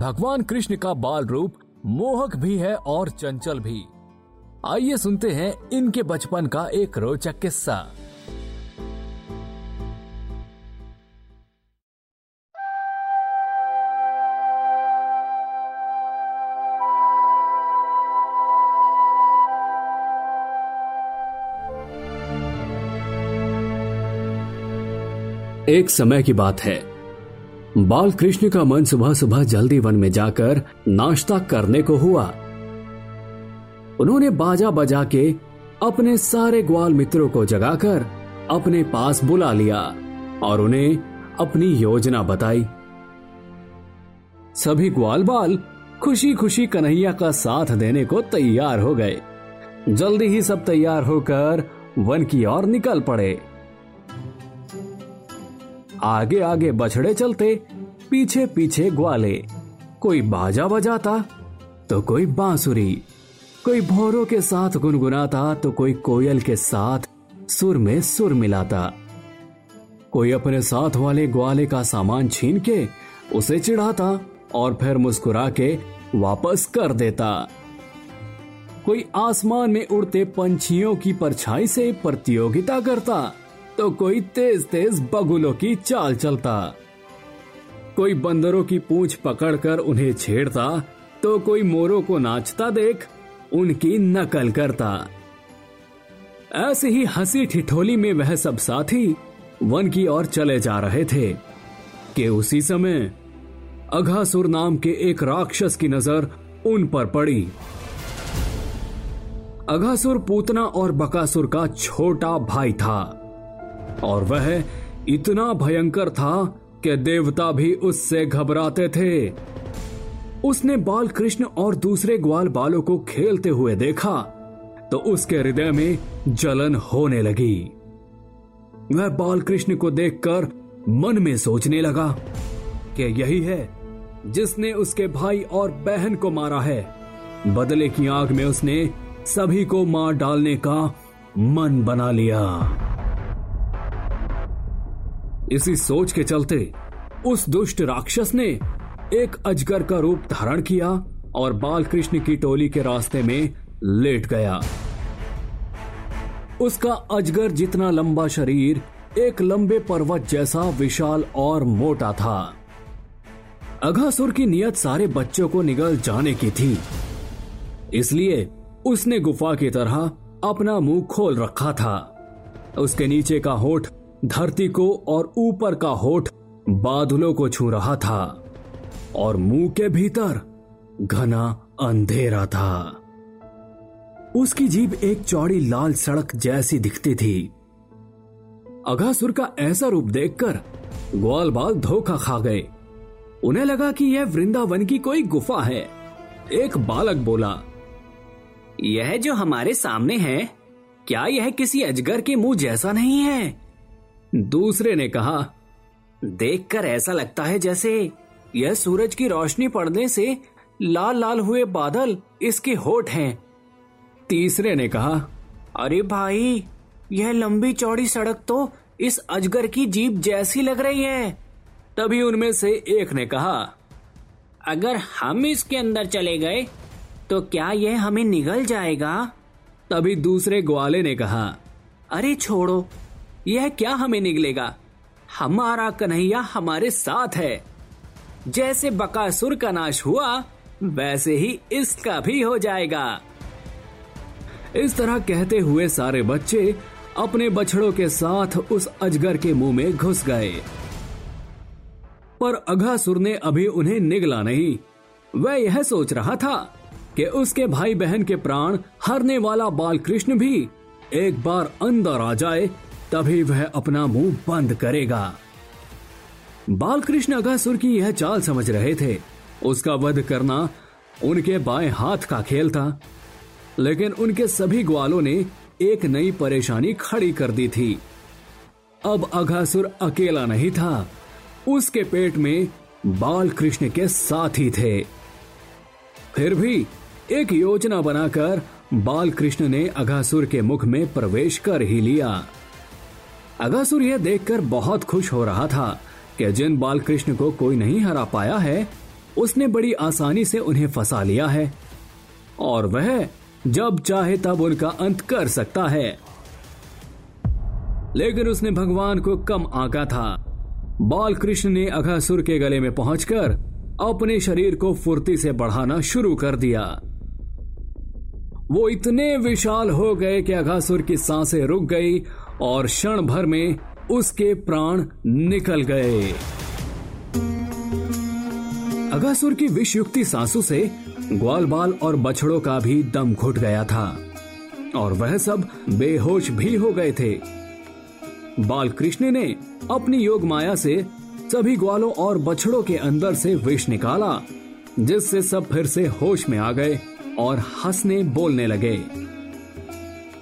भगवान कृष्ण का बाल रूप मोहक भी है और चंचल भी। आइए सुनते हैं इनके बचपन का एक रोचक किस्सा। एक समय की बात है। बाल कृष्ण का मन सुबह सुबह जल्दी वन में जाकर नाश्ता करने को हुआ। उन्होंने बाजा बजा के अपने सारे ग्वाल मित्रों को जगाकर अपने पास बुला लिया और उन्हें अपनी योजना बताई। सभी ग्वाल बाल खुशी खुशी कन्हैया का साथ देने को तैयार हो गए। जल्दी ही सब तैयार होकर वन की ओर निकल पड़े। आगे आगे बछड़े चलते पीछे पीछे ग्वाले। कोई बाजा बजाता तो कोई बांसुरी। कोई भौरों के साथ गुनगुनाता तो कोई कोयल के साथ सुर में सुर मिलाता। कोई अपने साथ वाले ग्वाले का सामान छीन के उसे चिढ़ाता और फिर मुस्कुरा के वापस कर देता। कोई आसमान में उड़ते पंछियों की परछाई से प्रतियोगिता करता। तो कोई तेज तेज बगुलों की चाल चलता। कोई बंदरों की पूंछ पकड़कर उन्हें छेड़ता तो कोई मोरों को नाचता देख, उनकी नकल करता। ऐसे ही हँसी ठिठोली में वह सब साथी वन की ओर चले जा रहे थे, कि उसी समय अघासुर नाम के एक राक्षस की नज़र उन पर पड़ी। अघासुर पूतना और बकासुर का छोटा भाई था। और वह इतना भयंकर था कि देवता भी उससे घबराते थे। उसने बाल कृष्ण और दूसरे ग्वाल बालों को खेलते हुए देखा तो उसके हृदय में जलन होने लगी। वह बाल कृष्ण को देखकर मन में सोचने लगा कि यही है जिसने उसके भाई और बहन को मारा है। बदले की आग में उसने सभी को मार डालने का मन बना लिया। इसी सोच के चलते उस दुष्ट राक्षस ने एक अजगर का रूप धारण किया और बालकृष्ण की टोली के रास्ते में लेट गया। उसका अजगर जितना लंबा शरीर, एक लंबे पर्वत जैसा विशाल और मोटा था। अघासुर की नियत सारे बच्चों को निगल जाने की थी। इसलिए उसने गुफा की तरह अपना मुँह खोल रखा था। उसके नीचे का होठ धरती को और ऊपर का होठ बादलों को छू रहा था, और मुँह के भीतर घना अंधेरा था। उसकी जीभ एक चौड़ी लाल सड़क जैसी दिखती थी। अघासुर का ऐसा रूप देखकर ग्वाल बाल धोखा खा गए। उन्हें लगा कि यह वृंदावन की कोई गुफा है। एक बालक बोला, यह जो हमारे सामने है, क्या यह किसी अजगर के मुँह जैसा नहीं है? दूसरे ने कहा, देखकर ऐसा लगता है जैसे यह सूरज की रोशनी पड़ने से लाल लाल हुए बादल इसके होठ हैं। तीसरे ने कहा, अरे भाई, यह लंबी चौड़ी सड़क तो इस अजगर की जीप जैसी लग रही है। तभी उनमें से एक ने कहा, अगर हम इसके अंदर चले गए तो क्या यह हमें निगल जाएगा? तभी दूसरे ग्वाले ने कहा, अरे छोड़ो यह क्या हमें निगलेगा? हमारा कन्हैया हमारे साथ है। जैसे बकासुर का नाश हुआ, वैसे ही इसका भी हो जाएगा। इस तरह कहते हुए सारे बच्चे अपने बछड़ों के साथ उस अजगर के मुँह में घुस गए। पर अघासुर ने अभी उन्हें निगला नहीं। वह यह सोच रहा था कि उसके भाई बहन के प्राण हरने वाला बाल कृष्ण भी एक बार अंदर आ जाए तभी वह अपना मुँह बंद करेगा। बाल कृष्ण अगासुर की यह चाल समझ रहे थे। उसका वध करना उनके बाएँ हाथ का खेल था। लेकिन उनके सभी ग्वालों ने एक नई परेशानी खड़ी कर दी थी। अब अघासुर अकेला नहीं था। उसके पेट में बाल कृष्ण के साथ ही थे। फिर भी एक योजना बनाकर बाल कृष्ण ने अघासुर के मुख में प्रवेश कर ही लिया। अगासुर यह देखकर बहुत खुश हो रहा था कि जिन बाल कृष्ण को कोई नहीं हरा पाया है, उसने बड़ी आसानी से उन्हें फंसा लिया है। और वह जब चाहे तब उनका अंत कर सकता है। लेकिन उसने भगवान को कम आका था। बाल कृष्ण ने अघासुर के गले में पहुंचकर अपने शरीर को फुर्ती से बढ़ाना शुरू कर दिया। वो इतने विशाल हो गए कि अघासुर की साँसें रुक गई और क्षण भर में उसके प्राण निकल गए। अगासुर की विषयुक्ति सांसों से ग्वाल बाल और बछड़ों का भी दम घुट गया था और वह सब बेहोश भी हो गए थे। बाल कृष्ण ने अपनी योग माया से सभी ग्वालों और बछड़ों के अंदर से विष निकाला, जिससे सब फिर से होश में आ गए और हंसने बोलने लगे।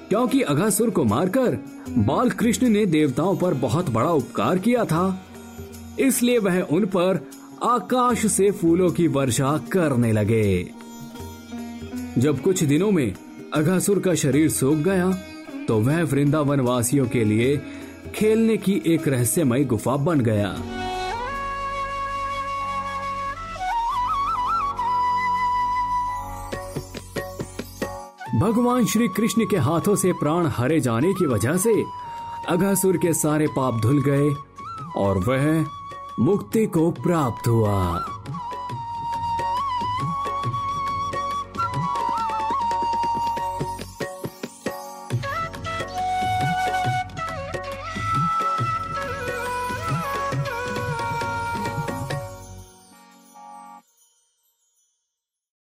क्योंकि अघासुर को मारकर बाल कृष्ण ने देवताओं पर बहुत बड़ा उपकार किया था। इसलिए वह उन पर आकाश से फूलों की वर्षा करने लगे। जब कुछ दिनों में अघासुर का शरीर सूख गया तो वह वृंदावन वासियों के लिए खेलने की एक रहस्यमय गुफा बन गया। भगवान श्री कृष्ण के हाथों से प्राण हरे जाने की वजह से अगासुर के सारे पाप धुल गए और वह मुक्ति को प्राप्त हुआ।